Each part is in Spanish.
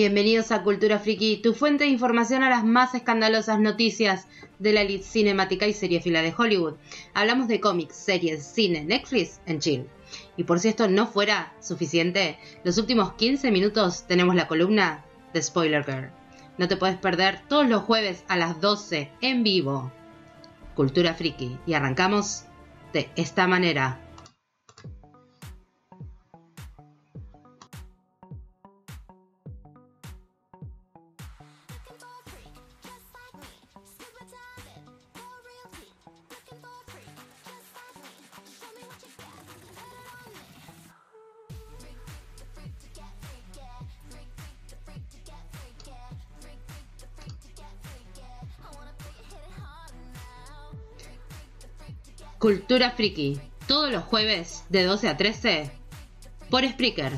Bienvenidos a Cultura Friki, tu fuente de información a las más escandalosas noticias de la elite cinemática y seriefila de Hollywood. Hablamos de cómics, series, cine, Netflix en chill. Y por si esto no fuera suficiente, los últimos 15 minutos tenemos la columna de Spoiler Girl. No te puedes perder todos los jueves a las 12 en vivo. Cultura Friki. Y arrancamos de esta manera. Cultura Friki, todos los jueves de 12 a 13 por Spreaker.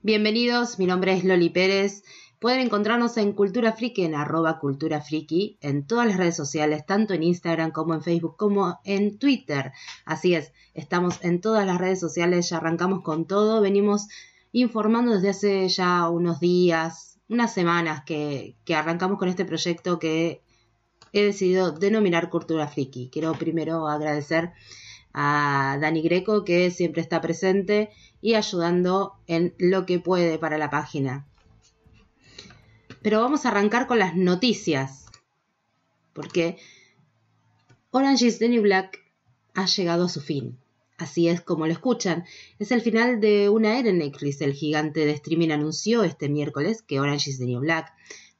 Bienvenidos, mi nombre es Loli Pérez Pueden encontrarnos en Cultura Friki, en arroba Cultura Friki, en todas las redes sociales, tanto en Instagram como en Facebook, como en Twitter. Así es, estamos en todas las redes sociales, ya arrancamos con todo, venimos informando desde hace ya unos días, unas semanas que, que arrancamos con este proyecto que he decidido denominar Cultura Friki. Quiero primero agradecer a Dani Greco que siempre está presente y ayudando en lo que puede para la página. Pero vamos a arrancar con las noticias. Porque Orange is the New Black ha llegado a su fin. Así es como lo escuchan. Es el final de una era en Netflix. El gigante de streaming anunció este miércoles que Orange is the New Black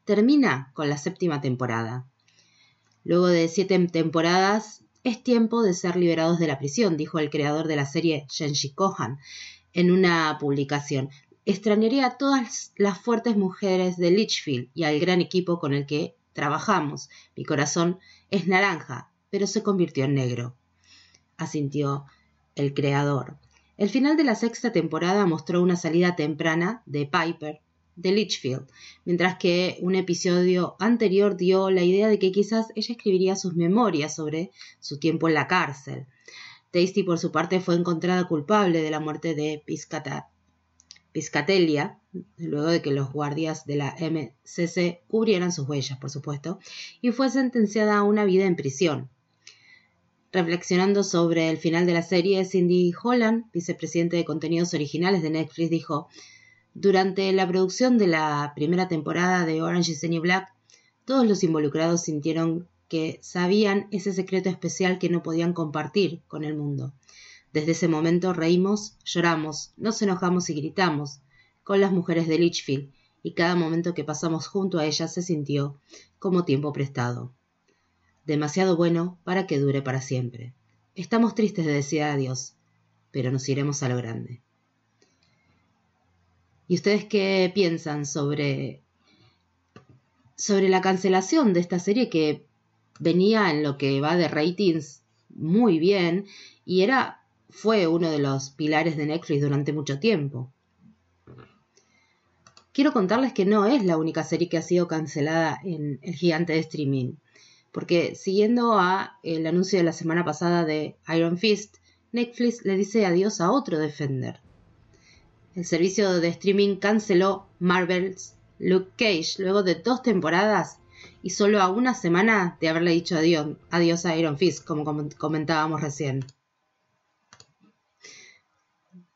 termina con la séptima temporada. Luego de siete temporadas, es tiempo de ser liberados de la prisión, dijo el creador de la serie, Shenji Kohan, en una publicación. Extrañaría a todas las fuertes mujeres de Litchfield y al gran equipo con el que trabajamos. Mi corazón es naranja, pero se convirtió en negro. Asintió el creador. El final de la sexta temporada mostró una salida temprana de Piper de Litchfield, mientras que un episodio anterior dio la idea de que quizás ella escribiría sus memorias sobre su tiempo en la cárcel. Tasty, por su parte, fue encontrada culpable de la muerte de Piscata Piscatelia, luego de que los guardias de la MCC cubrieran sus huellas, por supuesto, y fue sentenciada a una vida en prisión. Reflexionando sobre el final de la serie, Cindy Holland, vicepresidente de contenidos originales de Netflix, dijo, durante la producción de la primera temporada de Orange is the New Black, todos los involucrados sintieron que sabían ese secreto especial que no podían compartir con el mundo. Desde ese momento reímos, lloramos, nos enojamos y gritamos con las mujeres de Litchfield, y cada momento que pasamos junto a ellas se sintió como tiempo prestado. Demasiado bueno para que dure para siempre. Estamos tristes de decir adiós, pero nos iremos a lo grande. ¿Y ustedes qué piensan sobre sobre la cancelación de esta serie que venía en lo que va de ratings muy bien y era fue uno de los pilares de Netflix durante mucho tiempo. Quiero contarles que no es la única serie que ha sido cancelada en el gigante de streaming, porque siguiendo a el anuncio de la semana pasada de Iron Fist, Netflix le dice adiós a otro Defender. El servicio de streaming canceló Marvel's Luke Cage luego de dos temporadas y solo a una semana de haberle dicho adiós, adiós a Iron Fist, como comentábamos recién.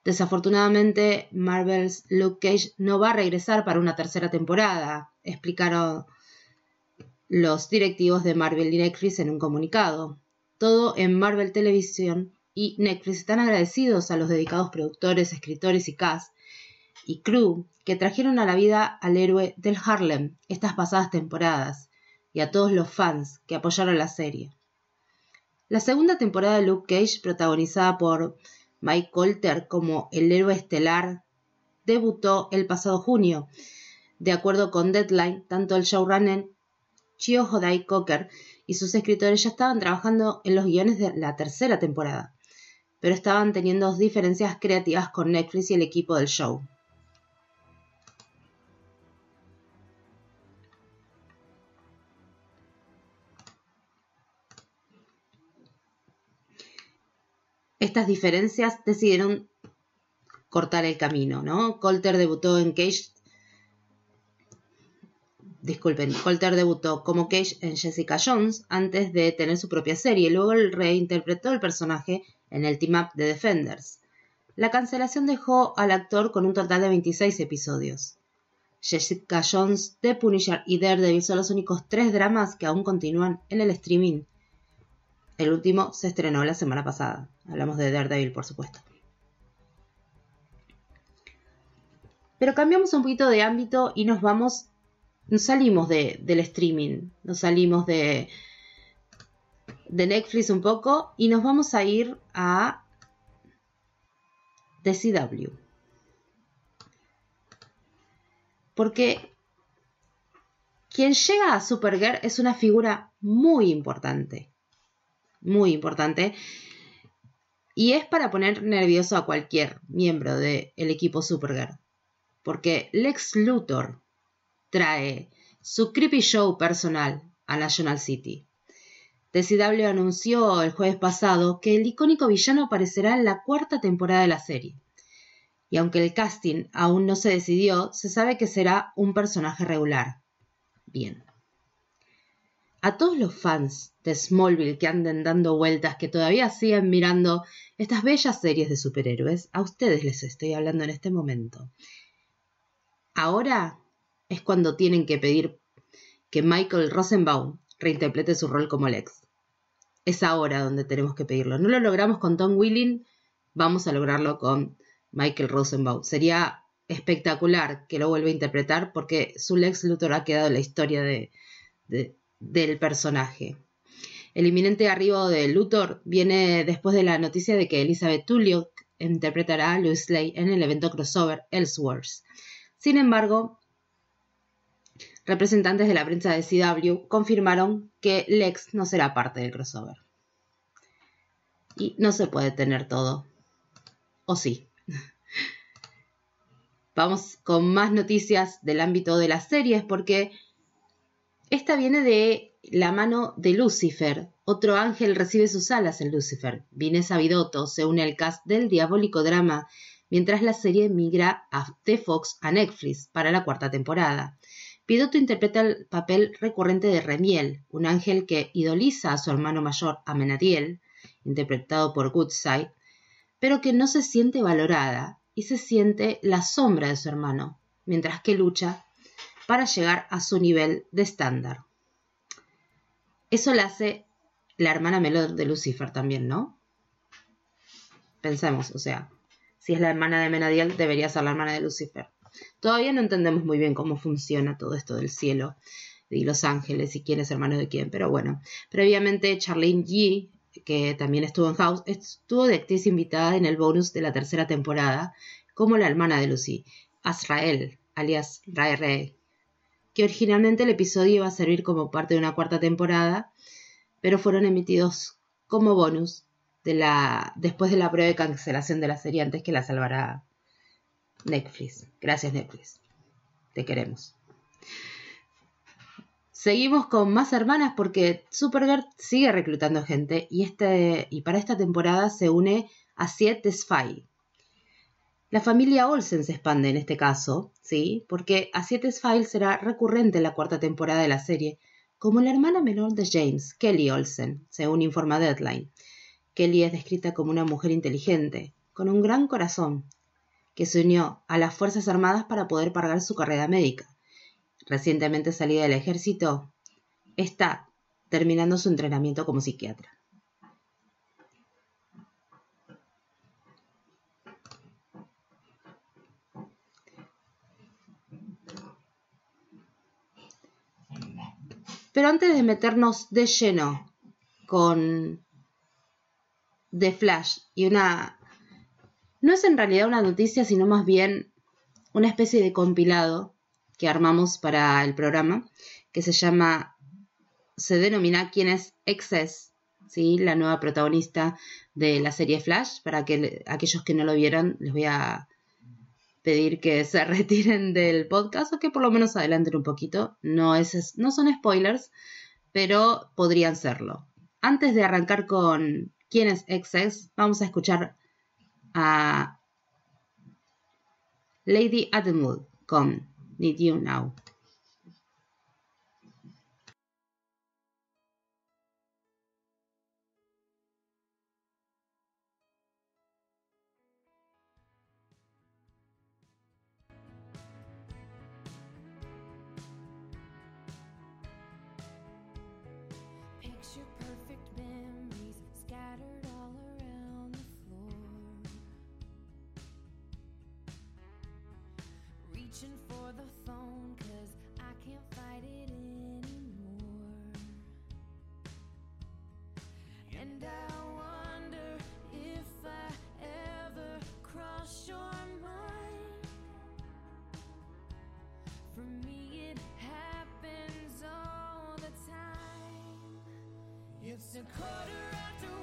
Desafortunadamente, Marvel's Luke Cage no va a regresar para una tercera temporada, explicaron los directivos de Marvel y Netflix en un comunicado. Todo en Marvel Television y Netflix están agradecidos a los dedicados productores, escritores y cast y crew que trajeron a la vida al héroe del Harlem estas pasadas temporadas y a todos los fans que apoyaron la serie. La segunda temporada de Luke Cage, protagonizada por Mike Colter como el héroe estelar debutó el pasado junio. De acuerdo con Deadline, tanto el showrunner Chio Hodai Cocker y sus escritores ya estaban trabajando en los guiones de la tercera temporada, pero estaban teniendo diferencias creativas con Netflix y el equipo del show. Estas diferencias decidieron cortar el camino, ¿no? Colter debutó en Cage. Disculpen, Colter debutó como Cage en Jessica Jones antes de tener su propia serie. Luego reinterpretó el personaje en el team up de Defenders. La cancelación dejó al actor con un total de 26 episodios. Jessica Jones, The Punisher y Daredevil son los únicos tres dramas que aún continúan en el streaming. El último se estrenó la semana pasada. Hablamos de Daredevil, por supuesto. Pero cambiamos un poquito de ámbito y nos vamos, nos salimos del streaming, nos salimos de, de Netflix un poco y nos vamos a ir a DCW. Porque quien llega a Supergirl es una figura muy importante. Muy importante. Y es para poner nervioso a cualquier miembro del equipo Supergirl. Porque Lex Luthor trae su creepy show personal a National City. DCW anunció el jueves pasado que el icónico villano aparecerá en la cuarta temporada de la serie y aunque el casting aún no se decidió, se sabe que será un personaje regular. Bien. A todos los fans de Smallville que anden dando vueltas, que todavía siguen mirando estas bellas series de superhéroes, a ustedes les estoy hablando en este momento. Ahora es cuando tienen que pedir que Michael Rosenbaum reinterprete su rol como Lex. Es ahora donde tenemos que pedirlo. No lo logramos con Tom Willing, vamos a lograrlo con Michael Rosenbaum. Sería espectacular que lo vuelva a interpretar porque su Lex Luthor ha quedado en la historia de, del personaje. El inminente arribo de Luthor viene después de la noticia de que Elizabeth Tulio interpretará a Louis Lane en el evento crossover Elseworlds. Sin embargo, representantes de la prensa de CW confirmaron que Lex no será parte del crossover. Y no se puede tener todo. ¿O sí? Vamos con más noticias del ámbito de las series porque esta viene de la mano de Lucifer. Otro ángel recibe sus alas en Lucifer. Vinesa Vidotto se une al cast del diabólico drama mientras la serie migra de Fox a Netflix para la cuarta temporada. Pidotto interpreta el papel recurrente de Remiel, un ángel que idoliza a su hermano mayor Amenadiel, interpretado por Goodside, pero que no se siente valorada y se siente la sombra de su hermano, mientras que lucha para llegar a su nivel de estándar. Eso la hace la hermana menor de Lucifer también, ¿no? Pensemos, o sea, si es la hermana de Menadiel, debería ser la hermana de Lucifer. Todavía no entendemos muy bien cómo funciona todo esto del cielo y los ángeles y quién es hermano de quién, pero bueno, previamente Charlene Yee que también estuvo en House, estuvo de actriz invitada en el bonus de la tercera temporada como la hermana de Lucy, Azrael, alias Rae que originalmente el episodio iba a servir como parte de una cuarta temporada, pero fueron emitidos como bonus de la, después de la de cancelación de la serie antes que la salvara Netflix. Gracias Netflix. Te queremos. Seguimos con más hermanas porque Supergirl sigue reclutando gente y, este, y para esta temporada se une a Siete Spy. La familia Olsen se expande en este caso, ¿sí? Porque a Siete Spy será recurrente en la cuarta temporada de la serie, como la hermana menor de James, Kelly Olsen, según informa Deadline. Kelly es descrita como una mujer inteligente, con un gran corazón, que se unió a las Fuerzas Armadas para poder pagar su carrera médica recientemente salida del ejército, está terminando su entrenamiento como psiquiatra. Pero antes de meternos de lleno con The Flash y una... No es en realidad una noticia, sino más bien una especie de compilado que armamos para el programa, que se llama, se denomina quién es Excess, ¿sí? la nueva protagonista de la serie Flash. Para que aquellos que no lo vieron, les voy a pedir que se retiren del podcast o que por lo menos adelanten un poquito. No, es, no son spoilers, pero podrían serlo. Antes de arrancar con quién es XX, vamos a escuchar a Lady Attenwood con Need You Now. reaching for the phone cause I can't fight it anymore. And I wonder if I ever cross your mind. For me, it happens all the time. It's a quarter after.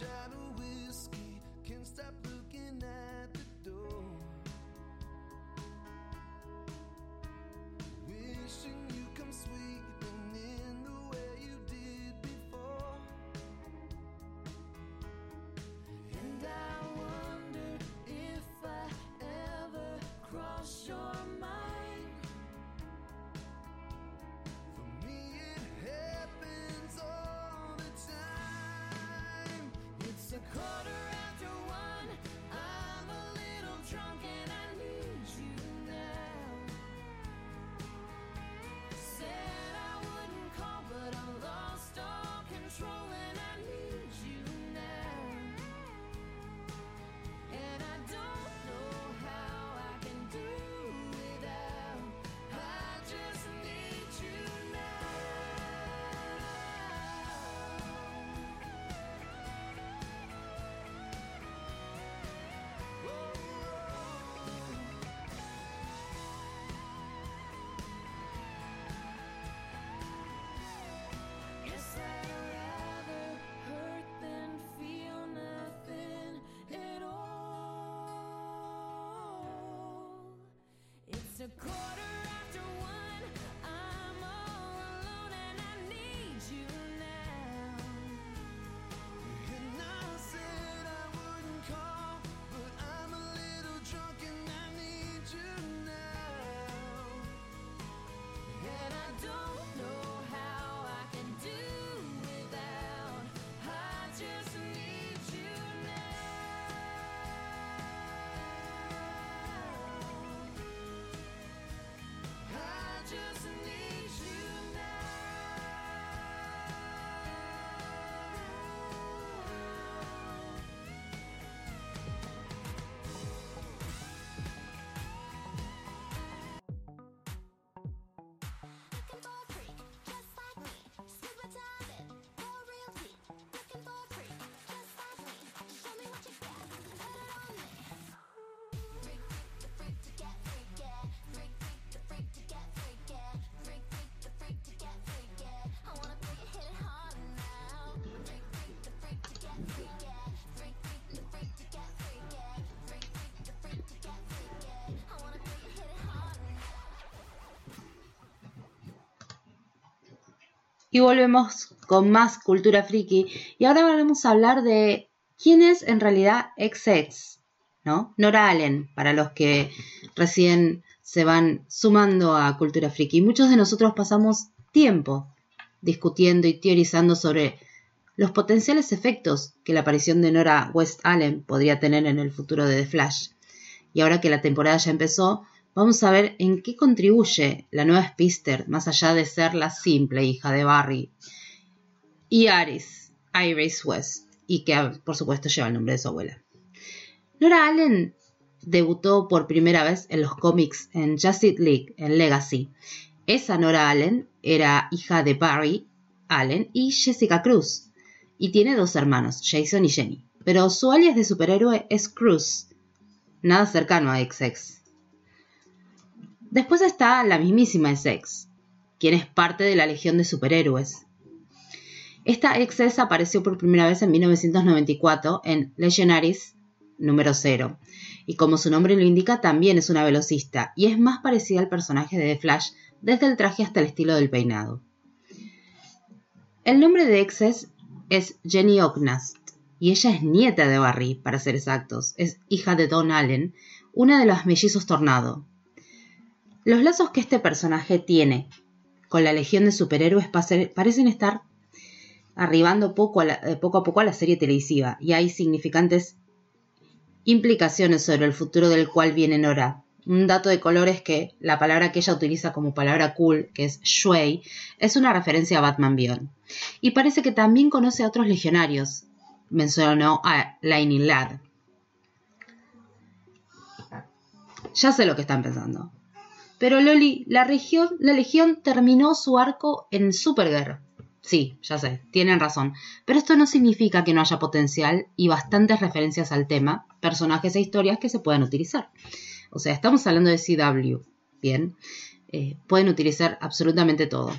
shadow whiskey. Can stop Y volvemos con más cultura friki. Y ahora vamos a hablar de quién es en realidad XX, ¿no? Nora Allen, para los que recién se van sumando a cultura friki. Muchos de nosotros pasamos tiempo discutiendo y teorizando sobre los potenciales efectos que la aparición de Nora West Allen podría tener en el futuro de The Flash. Y ahora que la temporada ya empezó, vamos a ver en qué contribuye la nueva Spister, más allá de ser la simple hija de Barry, y Iris, Iris West, y que por supuesto lleva el nombre de su abuela. Nora Allen debutó por primera vez en los cómics en Justice League, en Legacy. Esa Nora Allen era hija de Barry Allen y Jessica Cruz, y tiene dos hermanos, Jason y Jenny, pero su alias de superhéroe es Cruz, nada cercano a XX. Después está la mismísima XX, quien es parte de la Legión de Superhéroes. Esta XX apareció por primera vez en 1994 en Legionaries número 0, y como su nombre lo indica, también es una velocista, y es más parecida al personaje de The Flash desde el traje hasta el estilo del peinado. El nombre de Exes es Jenny Ognast, y ella es nieta de Barry, para ser exactos, es hija de Don Allen, una de los mellizos Tornado. Los lazos que este personaje tiene con la legión de superhéroes parecen estar arribando poco a, eh, poco a poco a la serie televisiva, y hay significantes implicaciones sobre el futuro del cual viene Nora. Un dato de color es que la palabra que ella utiliza como palabra cool, que es Shui, es una referencia a Batman Beyond. Y parece que también conoce a otros legionarios. Mencionó a Lightning Lad. Ya sé lo que están pensando. Pero Loli, la, región, la Legión terminó su arco en Supergirl. Sí, ya sé, tienen razón. Pero esto no significa que no haya potencial y bastantes referencias al tema, personajes e historias que se puedan utilizar. O sea, estamos hablando de CW. Bien, eh, pueden utilizar absolutamente todo.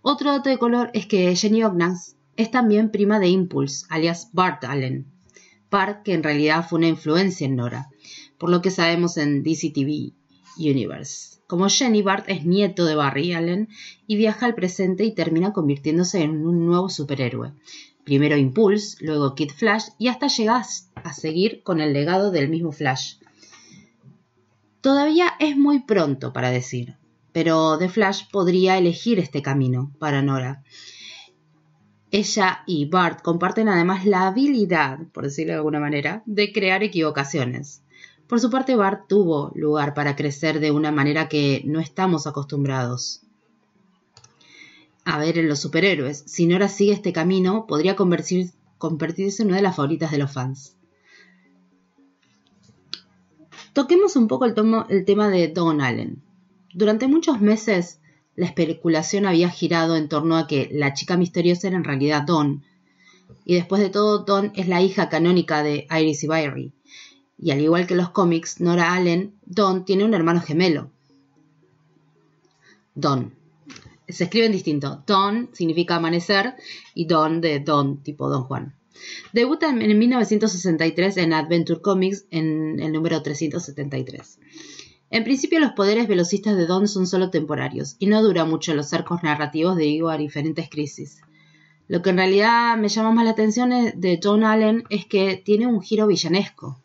Otro dato de color es que Jenny Ognas es también prima de Impulse, alias Bart Allen. Bart que en realidad fue una influencia en Nora, por lo que sabemos en DCTV Universe. Como Jenny, Bart es nieto de Barry Allen y viaja al presente y termina convirtiéndose en un nuevo superhéroe. Primero Impulse, luego Kid Flash y hasta llega a seguir con el legado del mismo Flash. Todavía es muy pronto para decir, pero The Flash podría elegir este camino para Nora. Ella y Bart comparten además la habilidad, por decirlo de alguna manera, de crear equivocaciones. Por su parte, Bart tuvo lugar para crecer de una manera que no estamos acostumbrados a ver en los superhéroes. Si Nora sigue este camino, podría convertirse en una de las favoritas de los fans. Toquemos un poco el, tema de Don Allen. Durante muchos meses, la especulación había girado en torno a que la chica misteriosa era en realidad Dawn. Y después de todo, Dawn es la hija canónica de Iris y Barry y al igual que los cómics, Nora Allen, Don tiene un hermano gemelo. Don. Se escriben distinto. Don significa amanecer y Don de Don, tipo Don Juan. Debuta en 1963 en Adventure Comics en el número 373. En principio los poderes velocistas de Don son solo temporarios y no dura mucho los arcos narrativos debido a diferentes crisis. Lo que en realidad me llama más la atención de Don Allen es que tiene un giro villanesco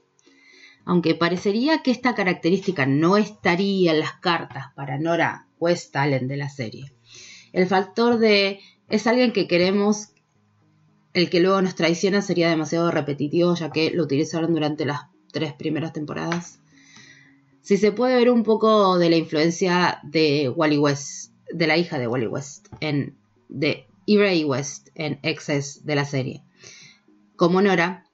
aunque parecería que esta característica no estaría en las cartas para Nora West Allen de la serie. El factor de es alguien que queremos, el que luego nos traiciona sería demasiado repetitivo ya que lo utilizaron durante las tres primeras temporadas. Si se puede ver un poco de la influencia de Wally West, de la hija de Wally West, en, de Ray West en Excess de la serie. Como Nora,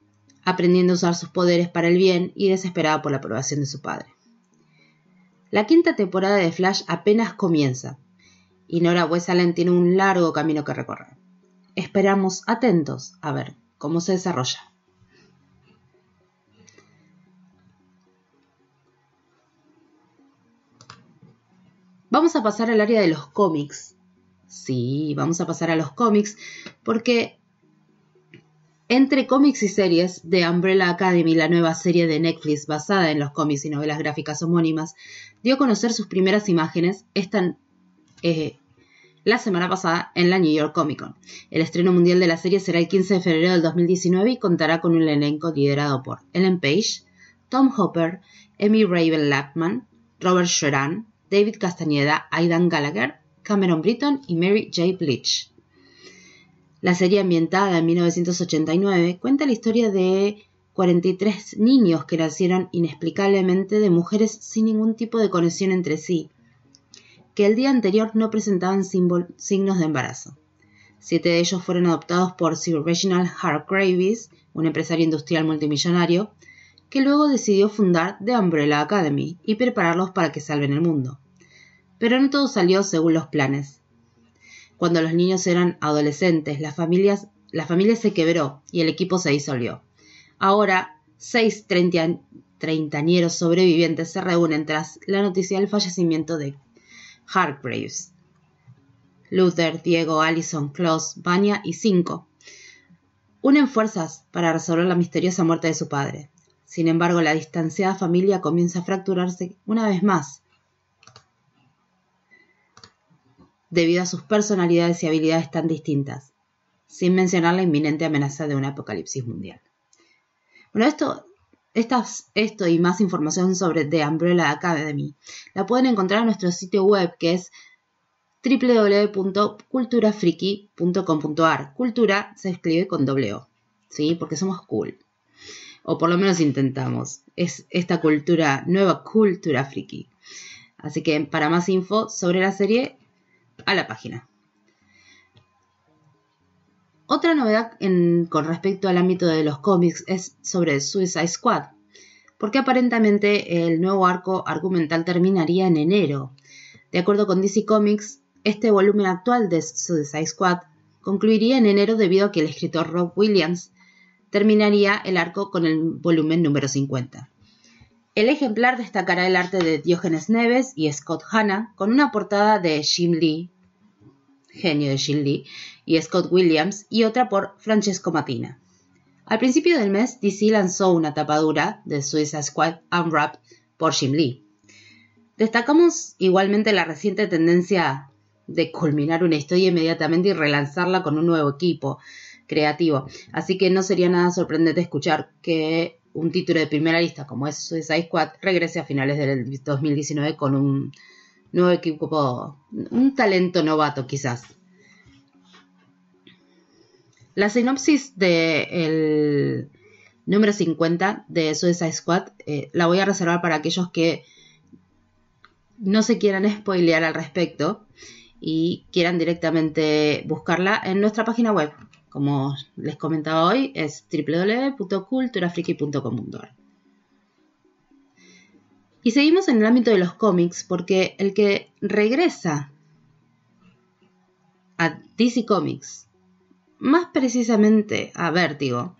aprendiendo a usar sus poderes para el bien y desesperada por la aprobación de su padre. La quinta temporada de Flash apenas comienza y Nora Allen tiene un largo camino que recorrer. Esperamos atentos a ver cómo se desarrolla. Vamos a pasar al área de los cómics. Sí, vamos a pasar a los cómics porque entre cómics y series de Umbrella Academy, la nueva serie de Netflix basada en los cómics y novelas gráficas homónimas, dio a conocer sus primeras imágenes esta, eh, la semana pasada en la New York Comic Con. El estreno mundial de la serie será el 15 de febrero del 2019 y contará con un elenco liderado por Ellen Page, Tom Hopper, Emmy Raven Lapman, Robert Sheran, David Castañeda, Aidan Gallagher, Cameron Britton y Mary J. Bleach. La serie ambientada en 1989 cuenta la historia de 43 niños que nacieron inexplicablemente de mujeres sin ningún tipo de conexión entre sí, que el día anterior no presentaban signos de embarazo. Siete de ellos fueron adoptados por Sir Reginald Hargraves, un empresario industrial multimillonario, que luego decidió fundar The Umbrella Academy y prepararlos para que salven el mundo. Pero no todo salió según los planes. Cuando los niños eran adolescentes, las familias, la familia se quebró y el equipo se disolvió. Ahora, seis treinta- treintañeros sobrevivientes se reúnen tras la noticia del fallecimiento de Hargraves. Luther, Diego, Allison, Klaus, Vanya y cinco unen fuerzas para resolver la misteriosa muerte de su padre. Sin embargo, la distanciada familia comienza a fracturarse una vez más debido a sus personalidades y habilidades tan distintas, sin mencionar la inminente amenaza de un apocalipsis mundial. Bueno, esto, estas, esto y más información sobre The Umbrella Academy la pueden encontrar en nuestro sitio web que es www.culturafriki.com.ar. Cultura se escribe con doble O, ¿sí? Porque somos cool. O por lo menos intentamos. Es esta cultura, nueva cultura friki. Así que para más info sobre la serie, a la página. Otra novedad con respecto al ámbito de los cómics es sobre Suicide Squad, porque aparentemente el nuevo arco argumental terminaría en enero. De acuerdo con DC Comics, este volumen actual de Suicide Squad concluiría en enero debido a que el escritor Rob Williams terminaría el arco con el volumen número 50. El ejemplar destacará el arte de Diógenes Neves y Scott Hanna con una portada de Jim Lee, genio de Jim Lee, y Scott Williams y otra por Francesco Matina. Al principio del mes, DC lanzó una tapadura de Suicide Squad Unwrapped por Jim Lee. Destacamos igualmente la reciente tendencia de culminar una historia inmediatamente y relanzarla con un nuevo equipo creativo. Así que no sería nada sorprendente escuchar que un título de primera lista como es Suicide Squad regrese a finales del 2019 con un nuevo equipo, un talento novato quizás. La sinopsis del número 50 de Suicide Squad eh, la voy a reservar para aquellos que no se quieran spoilear al respecto y quieran directamente buscarla en nuestra página web. Como les comentaba hoy, es www.culturafriki.com.ar. Y seguimos en el ámbito de los cómics porque el que regresa a DC Comics, más precisamente a Vértigo,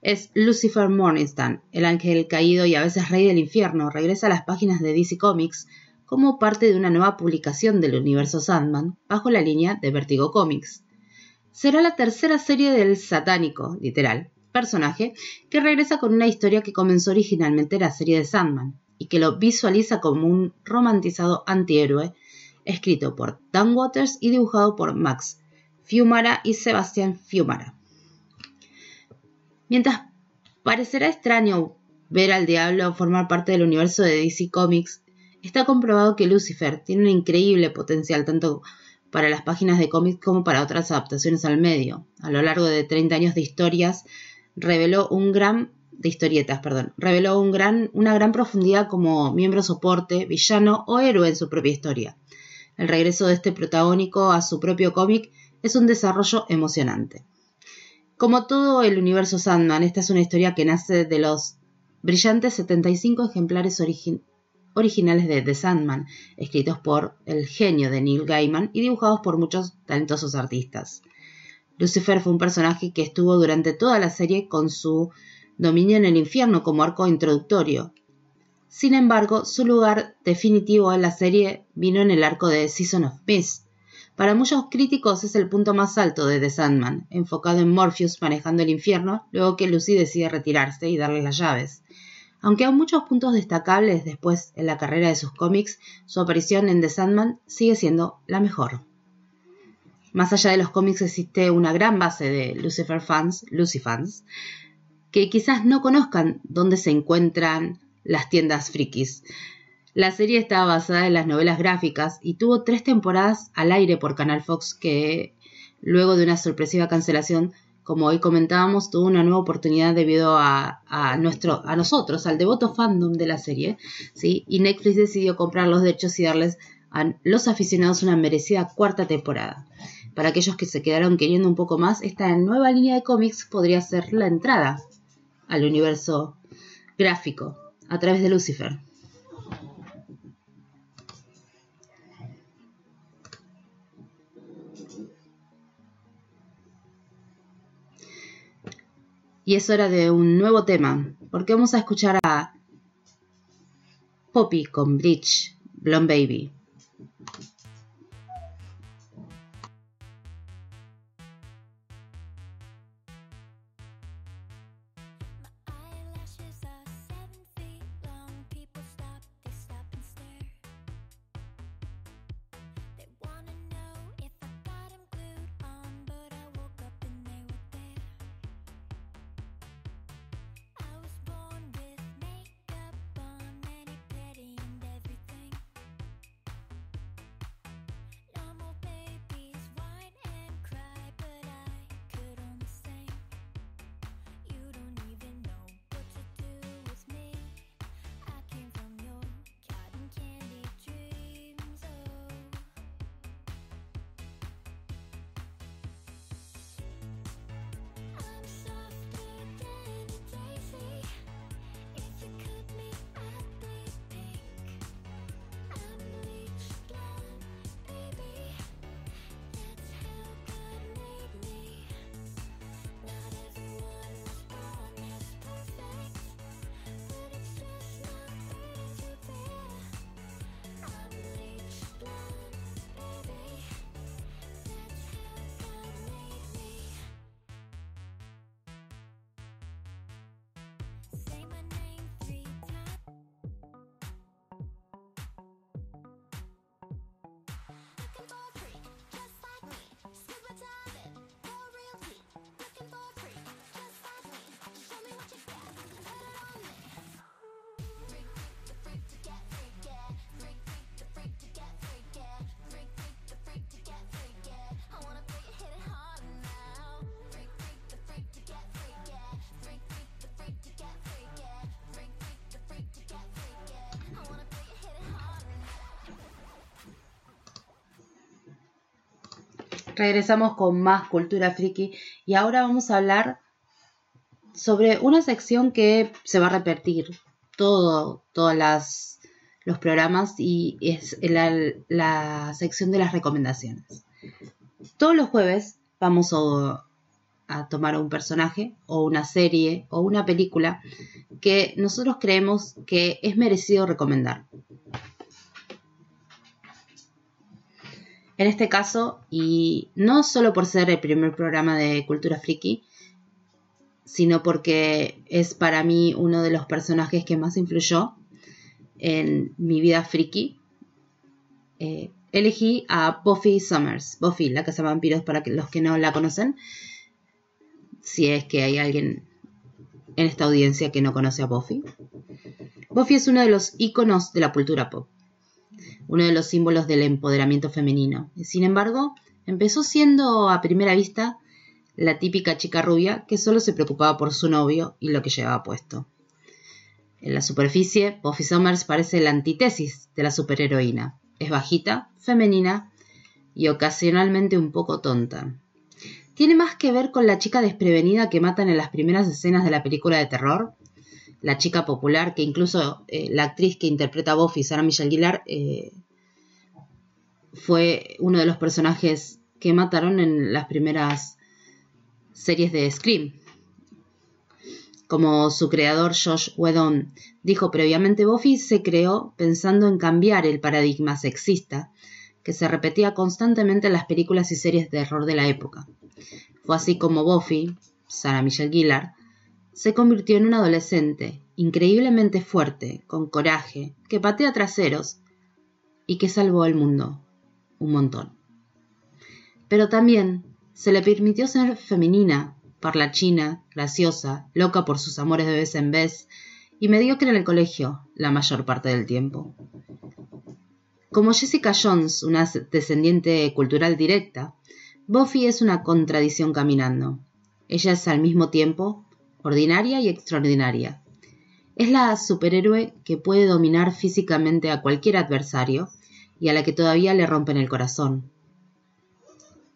es Lucifer Morningstar, el ángel caído y a veces rey del infierno, regresa a las páginas de DC Comics como parte de una nueva publicación del universo Sandman bajo la línea de Vertigo Comics. Será la tercera serie del satánico, literal, personaje que regresa con una historia que comenzó originalmente la serie de Sandman y que lo visualiza como un romantizado antihéroe escrito por Dan Waters y dibujado por Max Fiumara y Sebastián Fiumara. Mientras parecerá extraño ver al diablo formar parte del universo de DC Comics, está comprobado que Lucifer tiene un increíble potencial tanto para las páginas de cómics como para otras adaptaciones al medio. A lo largo de 30 años de historias, reveló un gran de historietas, perdón, reveló un gran, una gran profundidad como miembro soporte, villano o héroe en su propia historia. El regreso de este protagónico a su propio cómic es un desarrollo emocionante. Como todo el universo Sandman, esta es una historia que nace de los brillantes 75 ejemplares origi originales de The Sandman, escritos por el genio de Neil Gaiman y dibujados por muchos talentosos artistas. Lucifer fue un personaje que estuvo durante toda la serie con su dominio en el infierno como arco introductorio. Sin embargo, su lugar definitivo en la serie vino en el arco de Season of Mist. Para muchos críticos es el punto más alto de The Sandman, enfocado en Morpheus manejando el infierno, luego que Lucy decide retirarse y darle las llaves. Aunque hay muchos puntos destacables después en la carrera de sus cómics, su aparición en The Sandman sigue siendo la mejor. Más allá de los cómics existe una gran base de Lucifer fans, Lucy fans, que quizás no conozcan dónde se encuentran las tiendas frikis. La serie está basada en las novelas gráficas y tuvo tres temporadas al aire por Canal Fox que, luego de una sorpresiva cancelación, como hoy comentábamos, tuvo una nueva oportunidad debido a, nuestro, a nosotros, al devoto fandom de la serie, ¿sí? y Netflix decidió comprar los derechos y darles a los aficionados una merecida cuarta temporada. Para aquellos que se quedaron queriendo un poco más, esta nueva línea de cómics podría ser la entrada al universo gráfico a través de Lucifer. Y es hora de un nuevo tema, porque vamos a escuchar a Poppy con Bleach, Blonde Baby. Regresamos con más cultura friki y ahora vamos a hablar sobre una sección que se va a repetir todo, todas las los programas y es la, la sección de las recomendaciones. Todos los jueves vamos a, a tomar un personaje o una serie o una película que nosotros creemos que es merecido recomendar. En este caso, y no solo por ser el primer programa de Cultura Friki, sino porque es para mí uno de los personajes que más influyó en mi vida friki, eh, elegí a Buffy Summers, Buffy, la Casa Vampiros, para los que no la conocen, si es que hay alguien en esta audiencia que no conoce a Buffy. Buffy es uno de los íconos de la cultura pop uno de los símbolos del empoderamiento femenino. Sin embargo, empezó siendo a primera vista la típica chica rubia que solo se preocupaba por su novio y lo que llevaba puesto. En la superficie, Buffy Summers parece la antítesis de la superheroína. Es bajita, femenina y ocasionalmente un poco tonta. Tiene más que ver con la chica desprevenida que matan en las primeras escenas de la película de terror, la chica popular, que incluso eh, la actriz que interpreta a Buffy, Sarah Michelle Gellar, eh, fue uno de los personajes que mataron en las primeras series de Scream. Como su creador Josh Whedon dijo previamente, Buffy se creó pensando en cambiar el paradigma sexista que se repetía constantemente en las películas y series de terror de la época. Fue así como Buffy, Sarah Michelle Gellar, se convirtió en una adolescente increíblemente fuerte, con coraje, que patea traseros y que salvó al mundo un montón. Pero también se le permitió ser femenina, parlachina, graciosa, loca por sus amores de vez en vez y mediocre en el colegio la mayor parte del tiempo. Como Jessica Jones, una descendiente cultural directa, Buffy es una contradicción caminando. Ella es al mismo tiempo ordinaria y extraordinaria. Es la superhéroe que puede dominar físicamente a cualquier adversario y a la que todavía le rompen el corazón.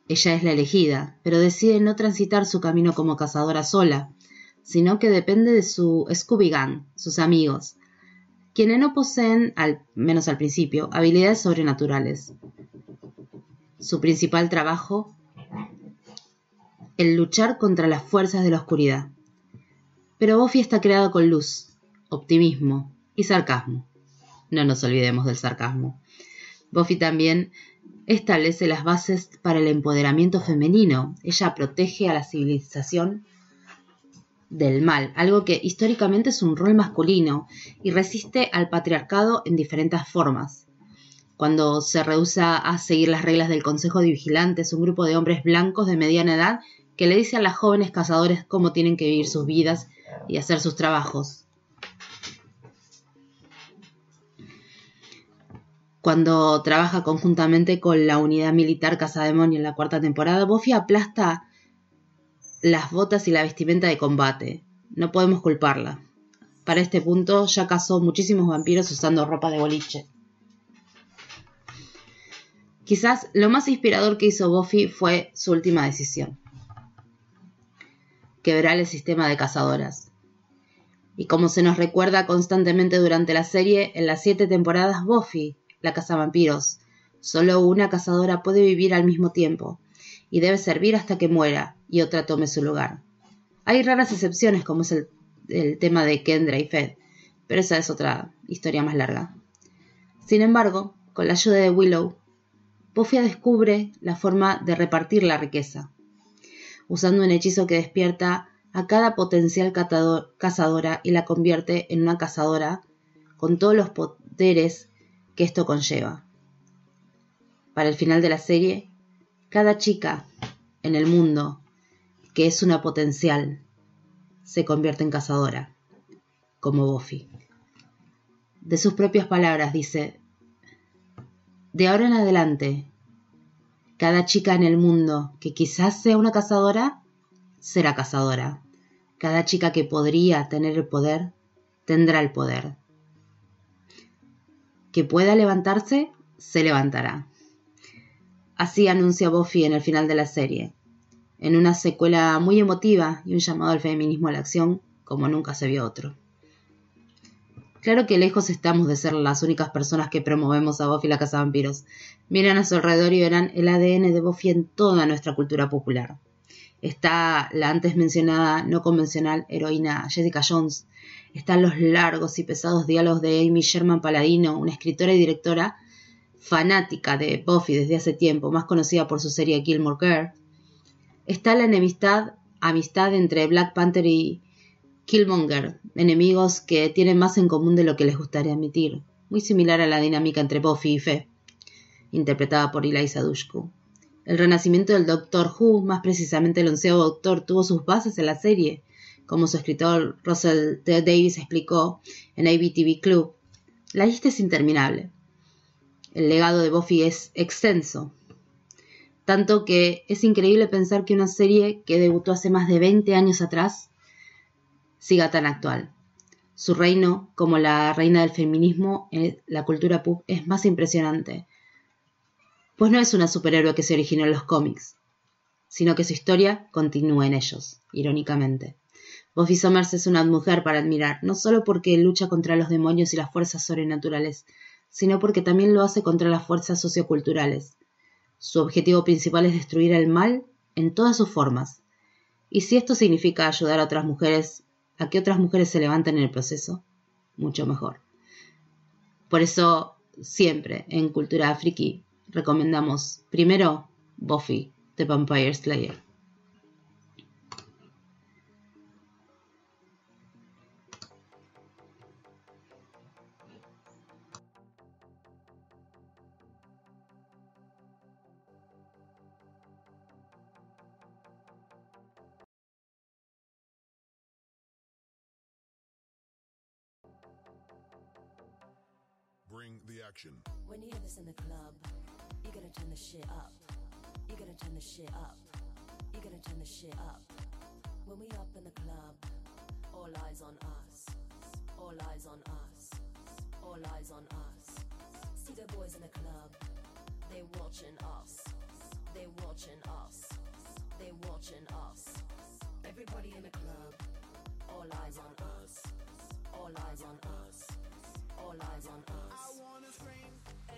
Ella es la elegida, pero decide no transitar su camino como cazadora sola, sino que depende de su Scooby Gang, sus amigos, quienes no poseen, al menos al principio, habilidades sobrenaturales. Su principal trabajo, el luchar contra las fuerzas de la oscuridad. Pero Buffy está creado con luz, optimismo y sarcasmo. No nos olvidemos del sarcasmo. Buffy también establece las bases para el empoderamiento femenino. Ella protege a la civilización del mal, algo que históricamente es un rol masculino y resiste al patriarcado en diferentes formas. Cuando se rehúsa a seguir las reglas del Consejo de Vigilantes, un grupo de hombres blancos de mediana edad que le dice a las jóvenes cazadores cómo tienen que vivir sus vidas y hacer sus trabajos. Cuando trabaja conjuntamente con la unidad militar Cazademonio en la cuarta temporada, Buffy aplasta las botas y la vestimenta de combate. No podemos culparla. Para este punto ya cazó muchísimos vampiros usando ropa de boliche. Quizás lo más inspirador que hizo Buffy fue su última decisión. Quebrar el sistema de cazadoras. Y como se nos recuerda constantemente durante la serie, en las siete temporadas Buffy, la cazavampiros, solo una cazadora puede vivir al mismo tiempo, y debe servir hasta que muera y otra tome su lugar. Hay raras excepciones como es el, el tema de Kendra y Fed, pero esa es otra historia más larga. Sin embargo, con la ayuda de Willow, Buffy descubre la forma de repartir la riqueza, usando un hechizo que despierta a cada potencial cazadora y la convierte en una cazadora con todos los poderes que esto conlleva. Para el final de la serie, cada chica en el mundo que es una potencial se convierte en cazadora, como Buffy. De sus propias palabras dice, de ahora en adelante, cada chica en el mundo que quizás sea una cazadora, será cazadora. Cada chica que podría tener el poder, tendrá el poder. Que pueda levantarse, se levantará. Así anuncia Buffy en el final de la serie, en una secuela muy emotiva y un llamado al feminismo a la acción como nunca se vio otro. Claro que lejos estamos de ser las únicas personas que promovemos a Buffy la Casa Vampiros. Miren a su alrededor y verán el ADN de Buffy en toda nuestra cultura popular. Está la antes mencionada no convencional heroína Jessica Jones. Están los largos y pesados diálogos de Amy Sherman Paladino, una escritora y directora fanática de Buffy desde hace tiempo, más conocida por su serie Gilmore Girl. Está la enemistad, amistad entre Black Panther y Killmonger, enemigos que tienen más en común de lo que les gustaría admitir, muy similar a la dinámica entre Buffy y Fe, interpretada por Eliza Dushku. El renacimiento del Doctor Who, más precisamente el onceavo Doctor, tuvo sus bases en la serie, como su escritor Russell T. Davis explicó en ABTV Club. La lista es interminable. El legado de Buffy es extenso, tanto que es increíble pensar que una serie que debutó hace más de 20 años atrás siga tan actual. Su reino, como la reina del feminismo en la cultura pop, es más impresionante, pues no es una superhéroe que se originó en los cómics, sino que su historia continúa en ellos, irónicamente. Buffy Summers es una mujer para admirar, no solo porque lucha contra los demonios y las fuerzas sobrenaturales, sino porque también lo hace contra las fuerzas socioculturales. Su objetivo principal es destruir el mal en todas sus formas. Y si esto significa ayudar a otras mujeres a que otras mujeres se levanten en el proceso, mucho mejor. Por eso, siempre en Cultura Friki recomendamos primero Buffy, The Vampire Slayer. When you hear this in the club, you gotta turn the shit up. You gotta turn the shit up. You gotta turn the shit up. When we up in the club, all eyes on us. All eyes on us. All eyes on us. See the boys in the club, they watching us. They watching us. They watching us. Everybody in the club, all eyes on us. All eyes on us. All eyes on us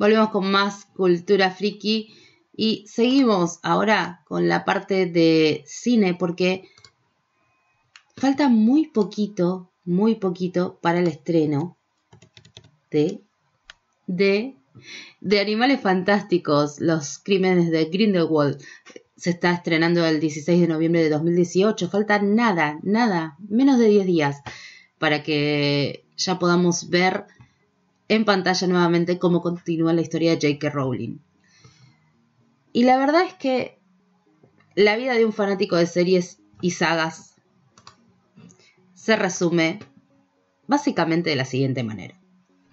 Volvemos con más cultura friki y seguimos ahora con la parte de cine porque falta muy poquito, muy poquito para el estreno de de de Animales Fantásticos, los crímenes de Grindelwald. Se está estrenando el 16 de noviembre de 2018. Falta nada, nada, menos de 10 días para que ya podamos ver en pantalla nuevamente cómo continúa la historia de J.K. Rowling. Y la verdad es que la vida de un fanático de series y sagas se resume básicamente de la siguiente manera.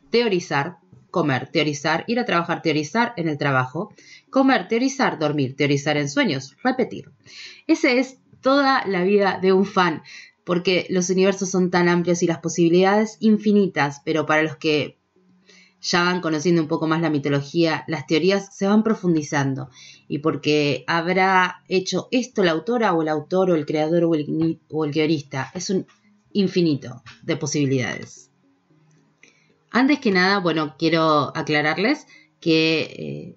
Teorizar, comer, teorizar, ir a trabajar, teorizar en el trabajo, comer, teorizar, dormir, teorizar en sueños, repetir. Esa es toda la vida de un fan, porque los universos son tan amplios y las posibilidades infinitas, pero para los que ya van conociendo un poco más la mitología, las teorías se van profundizando. Y porque habrá hecho esto la autora o el autor o el creador o el, o guionista, es un infinito de posibilidades. Antes que nada, bueno, quiero aclararles que eh,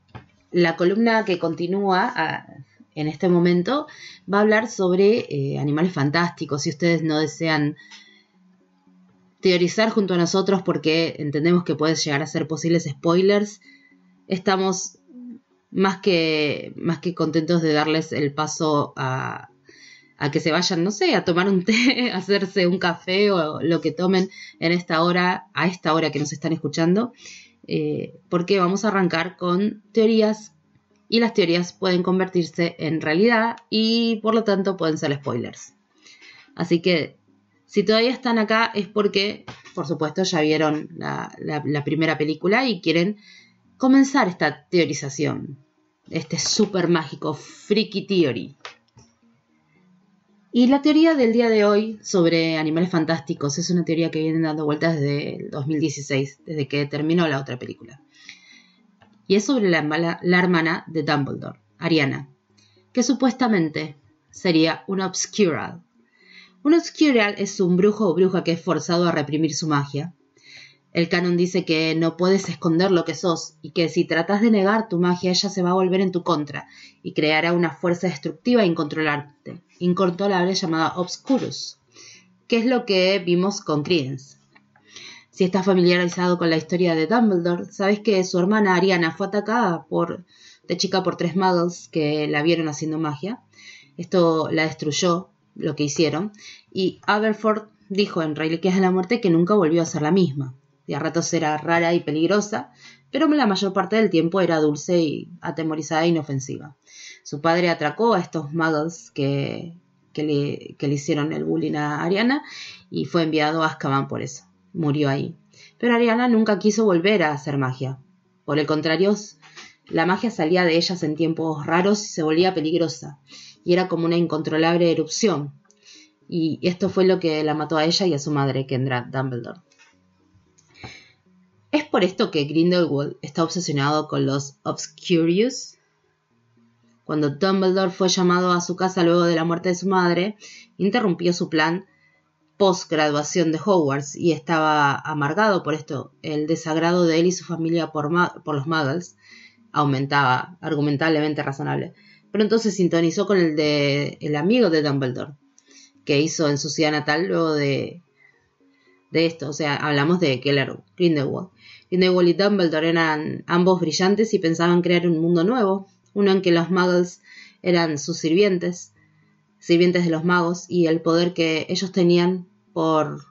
la columna que continúa ah, en este momento va a hablar sobre eh, animales fantásticos. Si ustedes no desean teorizar junto a nosotros porque entendemos que pueden llegar a ser posibles spoilers, estamos más que, más que contentos de darles el paso a, a que se vayan, no sé, a tomar un té, a hacerse un café o lo que tomen en esta hora, a esta hora que nos están escuchando, eh, porque vamos a arrancar con teorías y las teorías pueden convertirse en realidad y por lo tanto pueden ser spoilers. Así que si todavía están acá es porque, por supuesto, ya vieron la, primera película y quieren comenzar esta teorización, este súper mágico Freaky Theory. Y la teoría del día de hoy sobre animales fantásticos es una teoría que viene dando vueltas desde el 2016, desde que terminó la otra película. Y es sobre la, la hermana de Dumbledore, Ariana, que supuestamente sería una Obscural. Un Obscural es un brujo o bruja que es forzado a reprimir su magia. El canon dice que no puedes esconder lo que sos y que si tratas de negar tu magia ella se va a volver en tu contra y creará una fuerza destructiva e incontrolable, incontrolable llamada Obscurus, que es lo que vimos con Credence. Si estás familiarizado con la historia de Dumbledore, sabes que su hermana Ariana fue atacada por, de chica por tres muggles que la vieron haciendo magia. Esto la destruyó, lo que hicieron, y Aberford dijo en Reliquias de la Muerte que nunca volvió a ser la misma. Y a ratos era rara y peligrosa, pero la mayor parte del tiempo era dulce y atemorizada e inofensiva. Su padre atracó a estos muggles que, que, le, que le hicieron el bullying a Ariana y fue enviado a Azkaban por eso. Murió ahí. Pero Ariana nunca quiso volver a hacer magia. Por el contrario, la magia salía de ellas en tiempos raros y se volvía peligrosa. Y era como una incontrolable erupción. Y esto fue lo que la mató a ella y a su madre, Kendra Dumbledore. ¿Es por esto que Grindelwald está obsesionado con los Obscurious? Cuando Dumbledore fue llamado a su casa luego de la muerte de su madre, interrumpió su plan post-graduación de Hogwarts y estaba amargado por esto. El desagrado de él y su familia por, por los Muggles aumentaba, argumentablemente razonable. Pero entonces sintonizó con el de el amigo de Dumbledore, que hizo en su ciudad natal luego de, de esto. O sea, hablamos de Keller Grindelwald. Grindelwald y Dumbledore eran ambos brillantes y pensaban crear un mundo nuevo, uno en que los muggles eran sus sirvientes, sirvientes de los magos, y el poder que ellos tenían por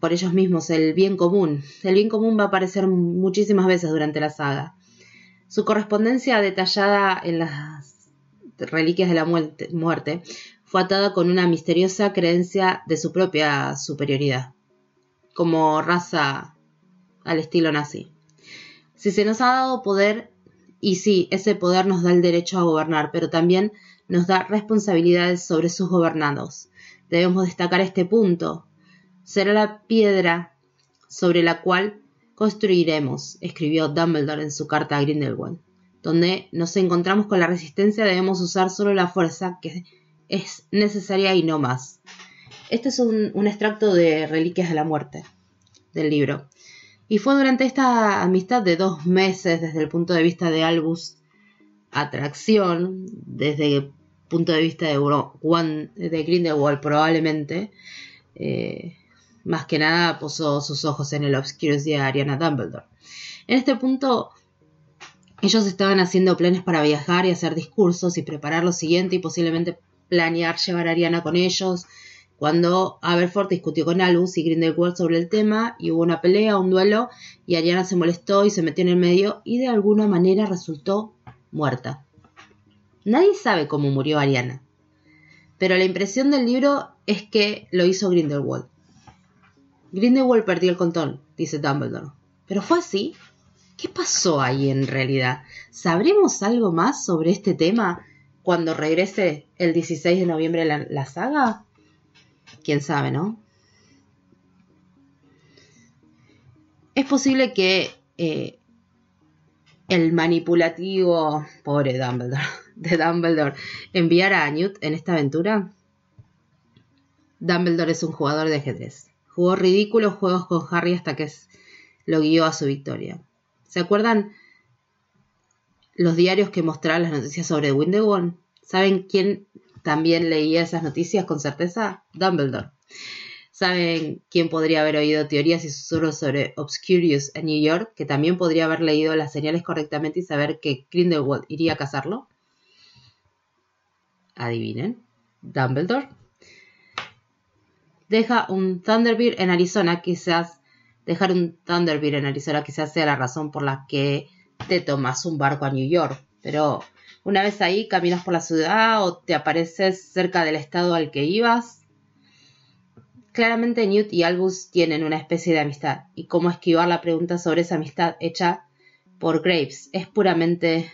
por ellos mismos el bien común. El bien común va a aparecer muchísimas veces durante la saga. Su correspondencia detallada en las reliquias de la muerte, fue atada con una misteriosa creencia de su propia superioridad, como raza al estilo nazi. Si se nos ha dado poder, y sí, ese poder nos da el derecho a gobernar, pero también nos da responsabilidades sobre sus gobernados. Debemos destacar este punto. Será la piedra sobre la cual construiremos, escribió Dumbledore en su carta a Grindelwald. Donde nos encontramos con la resistencia debemos usar solo la fuerza que es necesaria y no más. Este es un, extracto de Reliquias de la Muerte del libro. Y fue durante esta amistad de dos meses desde el punto de vista de Albus atracción, desde el punto de vista de, de Grindelwald probablemente, eh, más que nada posó sus ojos en el Obscurus de Ariana Dumbledore. En este punto, ellos estaban haciendo planes para viajar y hacer discursos y preparar lo siguiente y posiblemente planear llevar a Ariana con ellos, cuando Aberforth discutió con Albus y Grindelwald sobre el tema y hubo una pelea, un duelo y Ariana se molestó y se metió en el medio y de alguna manera resultó muerta. Nadie sabe cómo murió Ariana, pero la impresión del libro es que lo hizo Grindelwald. Grindelwald perdió el control, dice Dumbledore. ¿Pero fue así? ¿Qué pasó ahí en realidad? ¿Sabremos algo más sobre este tema cuando regrese el 16 de noviembre la, la saga? Quién sabe, ¿no? Es posible que eh, el manipulativo, pobre Dumbledore, de Dumbledore, enviara a Newt en esta aventura. Dumbledore es un jugador de ajedrez. Jugó ridículos juegos con Harry hasta que lo guió a su victoria. ¿Se acuerdan los diarios que mostraban las noticias sobre Windegon? ¿Saben quién también leía esas noticias con certeza? Dumbledore. ¿Saben quién podría haber oído teorías y susurros sobre Obscurious en New York? Que también podría haber leído las señales correctamente y saber que Grindelwald iría a cazarlo. Adivinen. Dumbledore. Deja un Thunderbird en Arizona, quizás dejar un Thunderbird en Arizona quizás sea la razón por la que te tomas un barco a New York. Pero una vez ahí caminas por la ciudad o te apareces cerca del estado al que ibas. Claramente Newt y Albus tienen una especie de amistad y cómo esquivar la pregunta sobre esa amistad hecha por Graves es puramente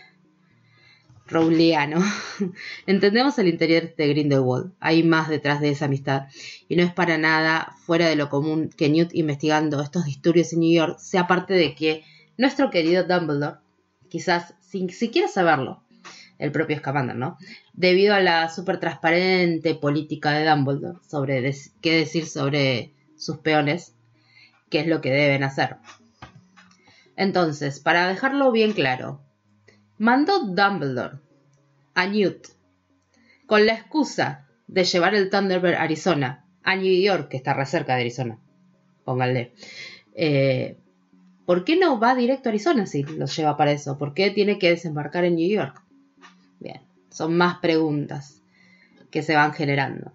Rowleyano. Entendemos el interior de Grindelwald. Hay más detrás de esa amistad. Y no es para nada fuera de lo común que Newt investigando estos disturbios en New York sea parte de que nuestro querido Dumbledore, quizás sin siquiera saberlo, el propio Scamander, ¿no? Debido a la súper transparente política de Dumbledore sobre qué decir sobre sus peones, qué es lo que deben hacer. Entonces, para dejarlo bien claro, mandó Dumbledore a Newt con la excusa de llevar el Thunderbird a Arizona, a New York, que está re cerca de Arizona, pónganle. Eh, ¿Por qué no va directo a Arizona si los lleva para eso? ¿Por qué tiene que desembarcar en New York? Bien, son más preguntas que se van generando.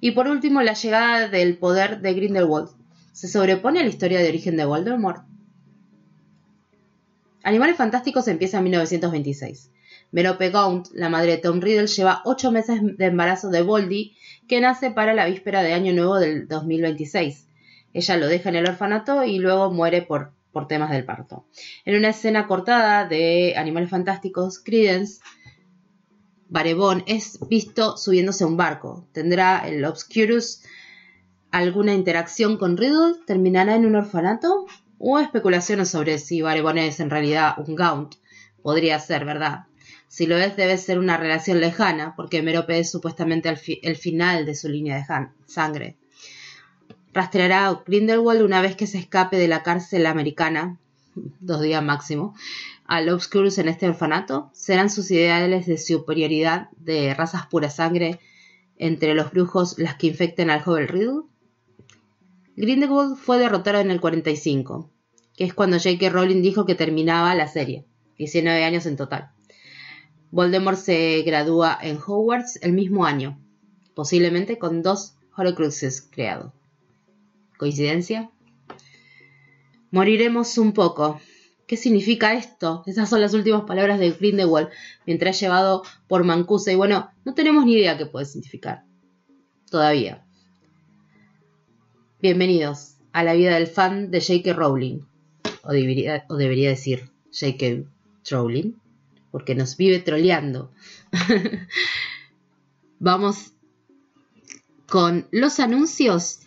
Y por último, la llegada del poder de Grindelwald. ¿Se sobrepone a la historia de origen de Voldemort? Animales Fantásticos empieza en 1926. Merope Gaunt, la madre de Tom Riddle, lleva ocho meses de embarazo de Voldy, que nace para la víspera de Año Nuevo del 2026. Ella lo deja en el orfanato y luego muere por, por temas del parto. En una escena cortada de Animales Fantásticos, Credence Barebón es visto subiéndose a un barco. ¿Tendrá el Obscurus alguna interacción con Riddle? ¿Terminará en un orfanato? Hubo especulaciones sobre si Barebón es en realidad un Gaunt. Podría ser, ¿verdad? Si lo es, debe ser una relación lejana, porque Merope es supuestamente el, fi- el final de su línea de sangre. Rastreará a Grindelwald una vez que se escape de la cárcel americana, dos días máximo, al Obscurus en este orfanato. ¿Serán sus ideales de superioridad de razas pura sangre entre los brujos las que infecten al joven Riddle? Grindelwald fue derrotado en el 45, que es cuando J.K. Rowling dijo que terminaba la serie, 19 años en total. Voldemort se gradúa en Hogwarts el mismo año, posiblemente con dos Horcruxes creados. ¿Coincidencia? Moriremos un poco. ¿Qué significa esto? Esas son las últimas palabras de Grindelwald mientras es llevado por Mancuso y bueno, no tenemos ni idea qué puede significar. Todavía. Bienvenidos a la vida del fan de J.K. Rowling. O debería, o debería decir J.K. Rowling, porque nos vive troleando. Vamos con los anuncios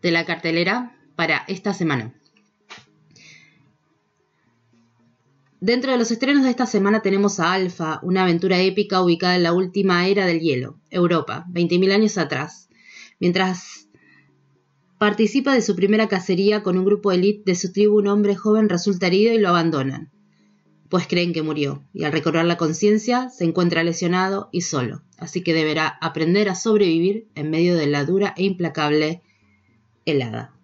de la cartelera para esta semana. Dentro de los estrenos de esta semana tenemos a Alpha, una aventura épica ubicada en la última era del hielo, Europa, 20.000 años atrás. Mientras participa de su primera cacería con un grupo élite de su tribu, un hombre joven resulta herido y lo abandonan, pues creen que murió, y al recobrar la conciencia se encuentra lesionado y solo, así que deberá aprender a sobrevivir en medio de la dura e implacable helada.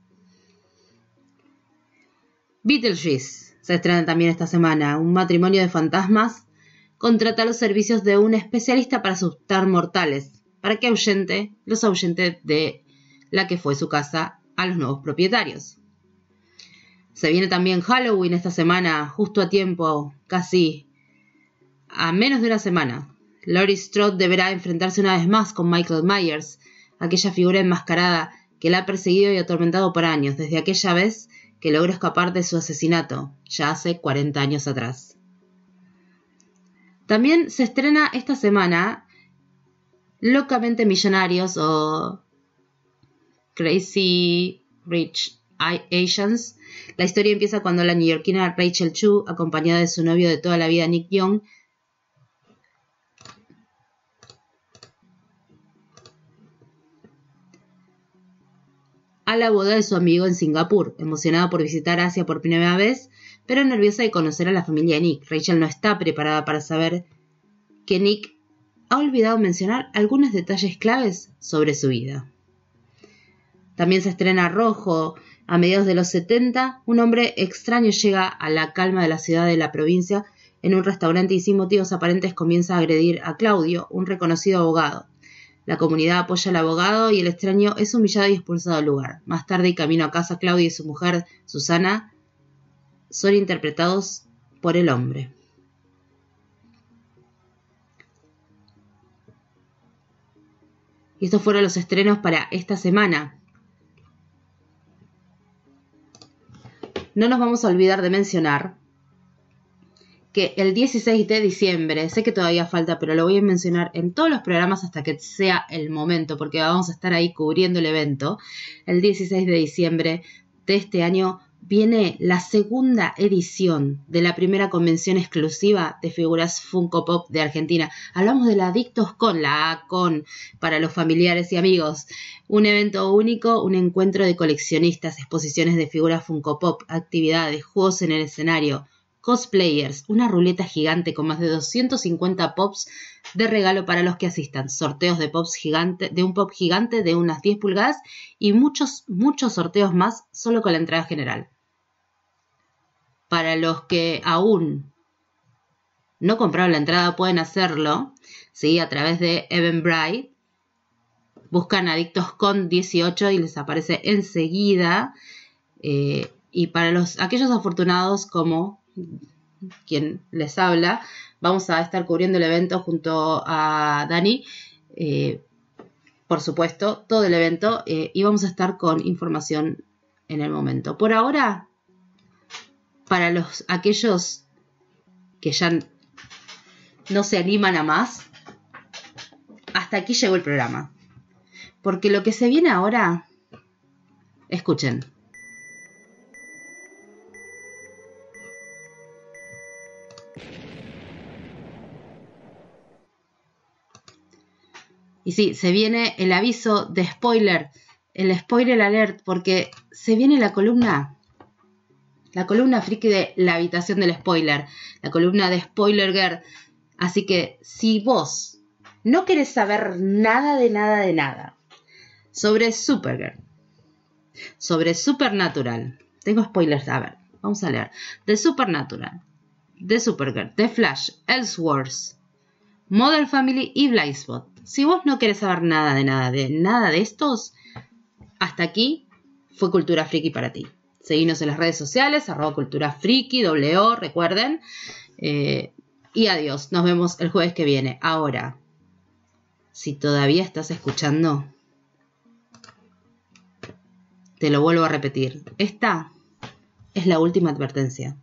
Beetlejuice se estrena también esta semana. Un matrimonio de fantasmas contrata los servicios de un especialista para asustar mortales, para que ahuyente, los ahuyente de la que fue su casa a los nuevos propietarios. Se viene también Halloween esta semana, justo a tiempo, casi a menos de una semana. Laurie Strode deberá enfrentarse una vez más con Michael Myers, aquella figura enmascarada que la ha perseguido y atormentado por años, desde aquella vez que logró escapar de su asesinato, ya hace 40 años atrás. También se estrena esta semana Locamente Millonarios o Crazy Rich Asians. La historia empieza cuando la neoyorquina Rachel Chu, acompañada de su novio de toda la vida Nick Young, a la boda de su amigo en Singapur, emocionada por visitar Asia por primera vez, pero nerviosa de conocer a la familia de Nick. Rachel no está preparada para saber que Nick ha olvidado mencionar algunos detalles claves sobre su vida. También se estrena Rojo. A mediados de los 70, un hombre extraño llega a la calma de la ciudad de la provincia en un restaurante y sin motivos aparentes comienza a agredir a Claudio, un reconocido abogado. La comunidad apoya al abogado y el extraño es humillado y expulsado del lugar. Más tarde, y camino a casa, Claudio y su mujer, Susana, son interpretados por el hombre. Y estos fueron los estrenos para esta semana. No nos vamos a olvidar de mencionar que el 16 de diciembre, sé que todavía falta, pero lo voy a mencionar en todos los programas hasta que sea el momento, porque vamos a estar ahí cubriendo el evento. El 16 de diciembre de este año viene la segunda edición de la primera convención exclusiva de figuras Funko Pop de Argentina. Hablamos de la Adictos con, la A con, para los familiares y amigos. Un evento único, un encuentro de coleccionistas, exposiciones de figuras Funko Pop, actividades, juegos en el escenario, cosplayers, una ruleta gigante con más de 250 pops de regalo para los que asistan, sorteos de pops gigante, de un pop gigante de unas 10 pulgadas y muchos, muchos sorteos más solo con la entrada general. Para los que aún no compraron la entrada pueden hacerlo, ¿sí? a través de Eventbrite. Buscan Adictos con 18 y les aparece enseguida. Eh, y para los, aquellos afortunados como quien les habla, vamos a estar cubriendo el evento junto a Dani, eh, por supuesto, todo el evento, eh, y vamos a estar con información en el momento. Por ahora, para los aquellos que ya no se animan a más, hasta aquí llegó el programa. Porque lo que se viene ahora, escuchen. Y sí, se viene el aviso de spoiler, el spoiler alert, porque se viene la columna, la columna friki de la habitación del spoiler, la columna de Spoiler Girl. Así que si vos no querés saber nada de nada de nada sobre Supergirl, sobre Supernatural, tengo spoilers, a ver, vamos a leer, de Supernatural, The Supergirl, The Flash, Elseworlds, Model Family y Blindspot. Si vos no querés saber nada de nada de nada de estos, hasta aquí fue Cultura Friki para ti. Seguinos en las redes sociales, arroba Cultura Friki, doble O, recuerden. Eh, y adiós, nos vemos el jueves que viene. Ahora, si todavía estás escuchando, te lo vuelvo a repetir. Esta es la última advertencia.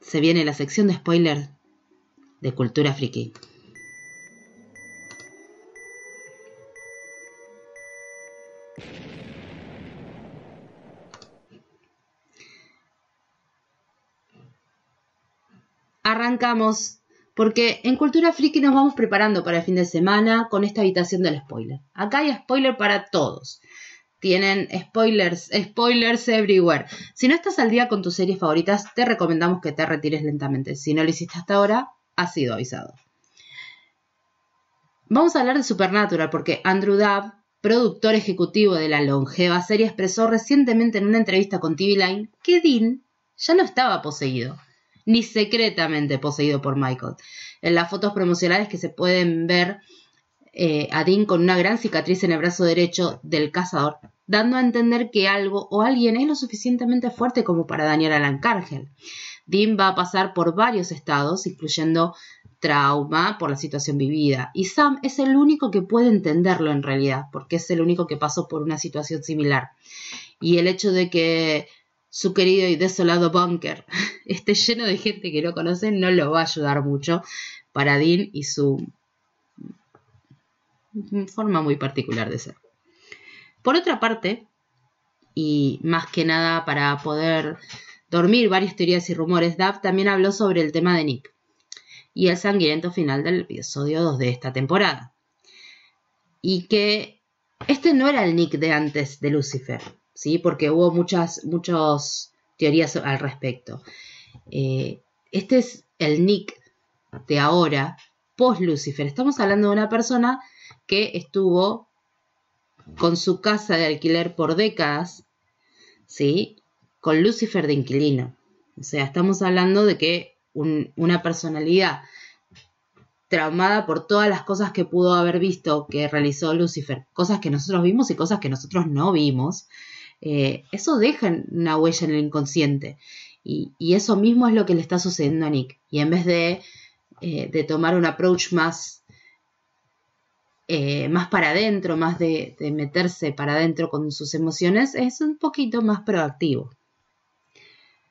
Se viene la sección de spoiler de Cultura Friki. Porque en Cultura Friki nos vamos preparando para el fin de semana con esta habitación del spoiler. Acá hay spoiler para todos. Tienen spoilers, spoilers everywhere. Si no estás al día con tus series favoritas, te recomendamos que te retires lentamente. Si no lo hiciste hasta ahora, has sido avisado. Vamos a hablar de Supernatural porque Andrew Dabb, productor ejecutivo de la longeva serie, expresó recientemente en una entrevista con TV Line que Dean ya no estaba poseído, ni secretamente poseído por Michael. En las fotos promocionales que se pueden ver eh, a Dean con una gran cicatriz en el brazo derecho del cazador, dando a entender que algo o alguien es lo suficientemente fuerte como para dañar a Alan Cargel. Dean va a pasar por varios estados, incluyendo trauma por la situación vivida, y Sam es el único que puede entenderlo en realidad, porque es el único que pasó por una situación similar. Y el hecho de que su querido y desolado bunker esté lleno de gente que no conoce no lo va a ayudar mucho para Dean y su forma muy particular de ser. Por otra parte, y más que nada para poder dormir varias teorías y rumores, Dav también habló sobre el tema de Nick y el sangriento final del episodio 2 de esta temporada. Y que este no era el Nick de antes de Lucifer, ¿sí? Porque hubo muchas, muchas teorías al respecto. Eh, este es el Nick de ahora, post Lucifer. Estamos hablando de una persona que estuvo con su casa de alquiler por décadas, ¿sí? Con Lucifer de inquilino. O sea, estamos hablando de que un- una personalidad traumada por todas las cosas que pudo haber visto que realizó Lucifer, cosas que nosotros vimos y cosas que nosotros no vimos, eh, eso deja una huella en el inconsciente. Y, eso mismo es lo que le está sucediendo a Nick. Y en vez de, eh, de tomar un approach más, eh, más para adentro, más de, meterse para adentro con sus emociones, es un poquito más proactivo.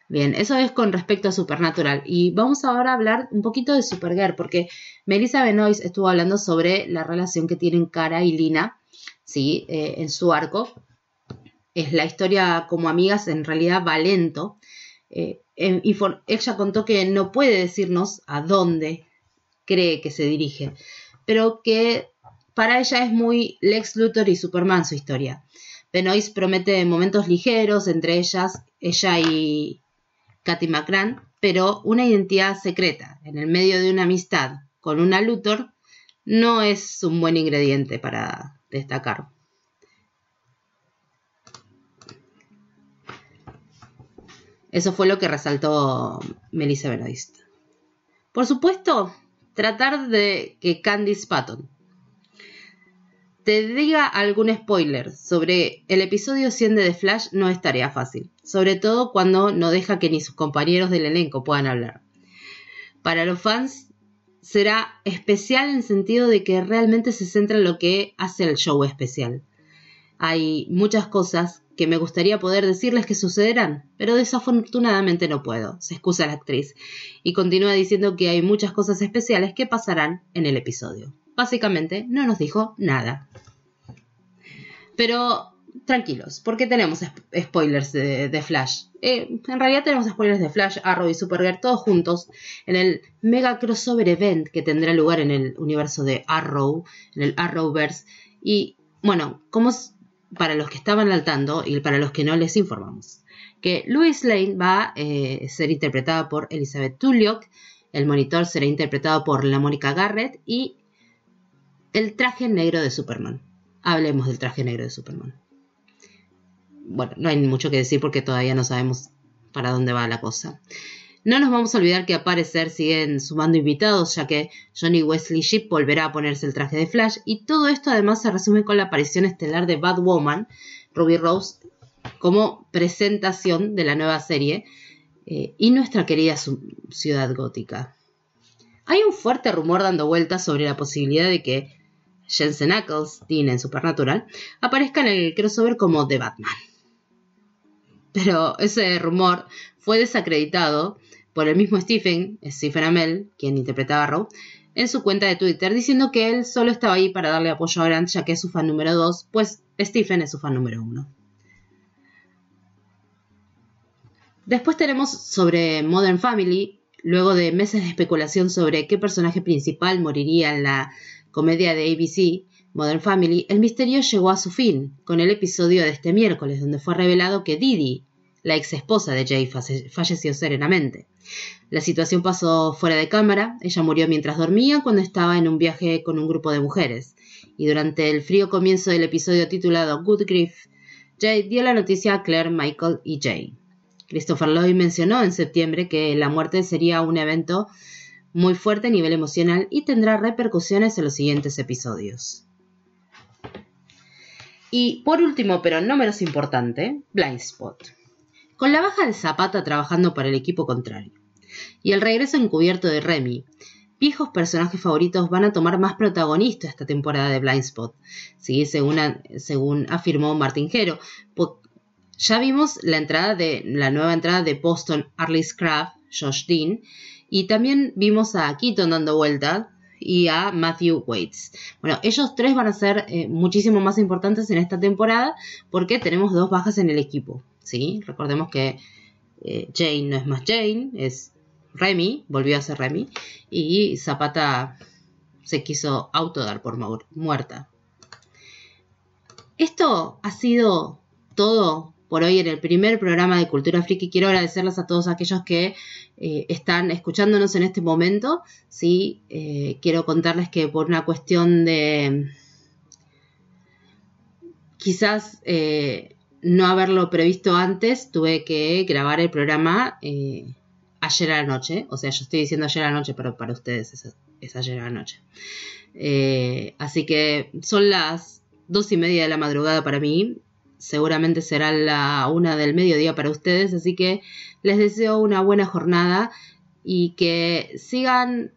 Bien, eso es con respecto a Supernatural. Y vamos ahora a hablar un poquito de Supergirl, porque Melissa Benoist estuvo hablando sobre la relación que tienen Cara y Lina, ¿sí? En su arco. Es la historia como amigas, en realidad va lento. Eh, ella contó que no puede decirnos a dónde cree que se dirige, pero que para ella es muy Lex Luthor y Superman su historia. Benoist promete momentos ligeros, entre ellas ella y Katy McCran, pero una identidad secreta en el medio de una amistad con una Luthor no es un buen ingrediente para destacar. Eso fue lo que resaltó Melissa Benoist. Por supuesto, tratar de que Candice Patton te diga algún spoiler sobre el episodio 100 de The Flash no es tarea fácil, sobre todo cuando no deja que ni sus compañeros del elenco puedan hablar. Para los fans será especial en el sentido de que realmente se centra en lo que hace el show especial. Hay muchas cosas que me gustaría poder decirles que sucederán, pero desafortunadamente no puedo, se excusa la actriz, y continúa diciendo que hay muchas cosas especiales que pasarán en el episodio. Básicamente no nos dijo nada. Pero tranquilos, porque tenemos sp- spoilers de, Flash. Eh, en realidad tenemos spoilers de Flash, Arrow y Supergirl todos juntos en el mega crossover event que tendrá lugar en el universo de Arrow, en el Arrowverse. Y bueno, como para los que estaban al tanto y para los que no les informamos, que Louis Lane va a eh, ser interpretada por Elizabeth Tulloch, el monitor será interpretado por la Mónica Garrett y el traje negro de Superman. Hablemos del traje negro de Superman. Bueno, no hay mucho que decir porque todavía no sabemos para dónde va la cosa. No nos vamos a olvidar que a parecer siguen sumando invitados, ya que Johnny Wesley Shipp volverá a ponerse el traje de Flash, y todo esto además se resume con la aparición estelar de Batwoman, Ruby Rose, como presentación de la nueva serie, eh, y nuestra querida ciudad gótica. Hay un fuerte rumor dando vueltas sobre la posibilidad de que Jensen Ackles, Dean en Supernatural, aparezca en el crossover como The Batman. Pero ese rumor fue desacreditado por el mismo Stephen, Stephen Amell, quien interpretaba a Row, en su cuenta de Twitter, diciendo que él solo estaba ahí para darle apoyo a Grant, ya que es su fan número 2, pues Stephen es su fan número 1. Después tenemos sobre Modern Family, luego de meses de especulación sobre qué personaje principal moriría en la comedia de ABC, Modern Family, el misterio llegó a su fin con el episodio de este miércoles, donde fue revelado que Didi, la ex esposa de Jay, falle- falleció serenamente. La situación pasó fuera de cámara, ella murió mientras dormía cuando estaba en un viaje con un grupo de mujeres, y durante el frío comienzo del episodio titulado Good Grief, Jay dio la noticia a Claire, Michael y Jay. Christopher Lloyd mencionó en septiembre que la muerte sería un evento muy fuerte a nivel emocional y tendrá repercusiones en los siguientes episodios. Y por último, pero no menos importante, Blind Spot. Con la baja de Zapata trabajando para el equipo contrario y el regreso encubierto de Remy, viejos personajes favoritos van a tomar más protagonista esta temporada de Blind Spot, ¿sí? según, según afirmó Ya vimos la nueva entrada de Boston Arliss Craft, Josh Dean, y también vimos a Keaton dando vuelta y a Matthew Waits. Bueno, ellos tres van a ser eh, muchísimo más importantes en esta temporada porque tenemos dos bajas en el equipo. ¿Sí? Recordemos que eh, Jane no es más Jane, es Remy, volvió a ser Remy, y Zapata se quiso autodar por mu- muerta. Esto ha sido todo por hoy en el primer programa de Cultura Friki. Quiero agradecerles a todos aquellos que eh, están escuchándonos en este momento. ¿sí? Eh, quiero contarles que por una cuestión de quizás no haberlo previsto antes, tuve que grabar el programa eh, ayer a la noche. O sea, yo estoy diciendo ayer a la noche, pero para ustedes es, ayer a la noche. Eh, así que son las dos y media de la madrugada para mí. Seguramente será la una del mediodía para ustedes. Así que les deseo una buena jornada y que sigan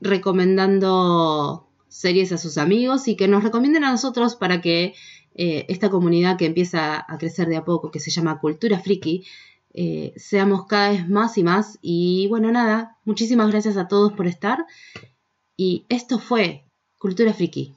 recomendando series a sus amigos y que nos recomienden a nosotros para que eh, esta comunidad que empieza a crecer de a poco, que se llama Cultura Friki, eh, seamos cada vez más y más. Y bueno, nada, muchísimas gracias a todos por estar. Y esto fue Cultura Friki.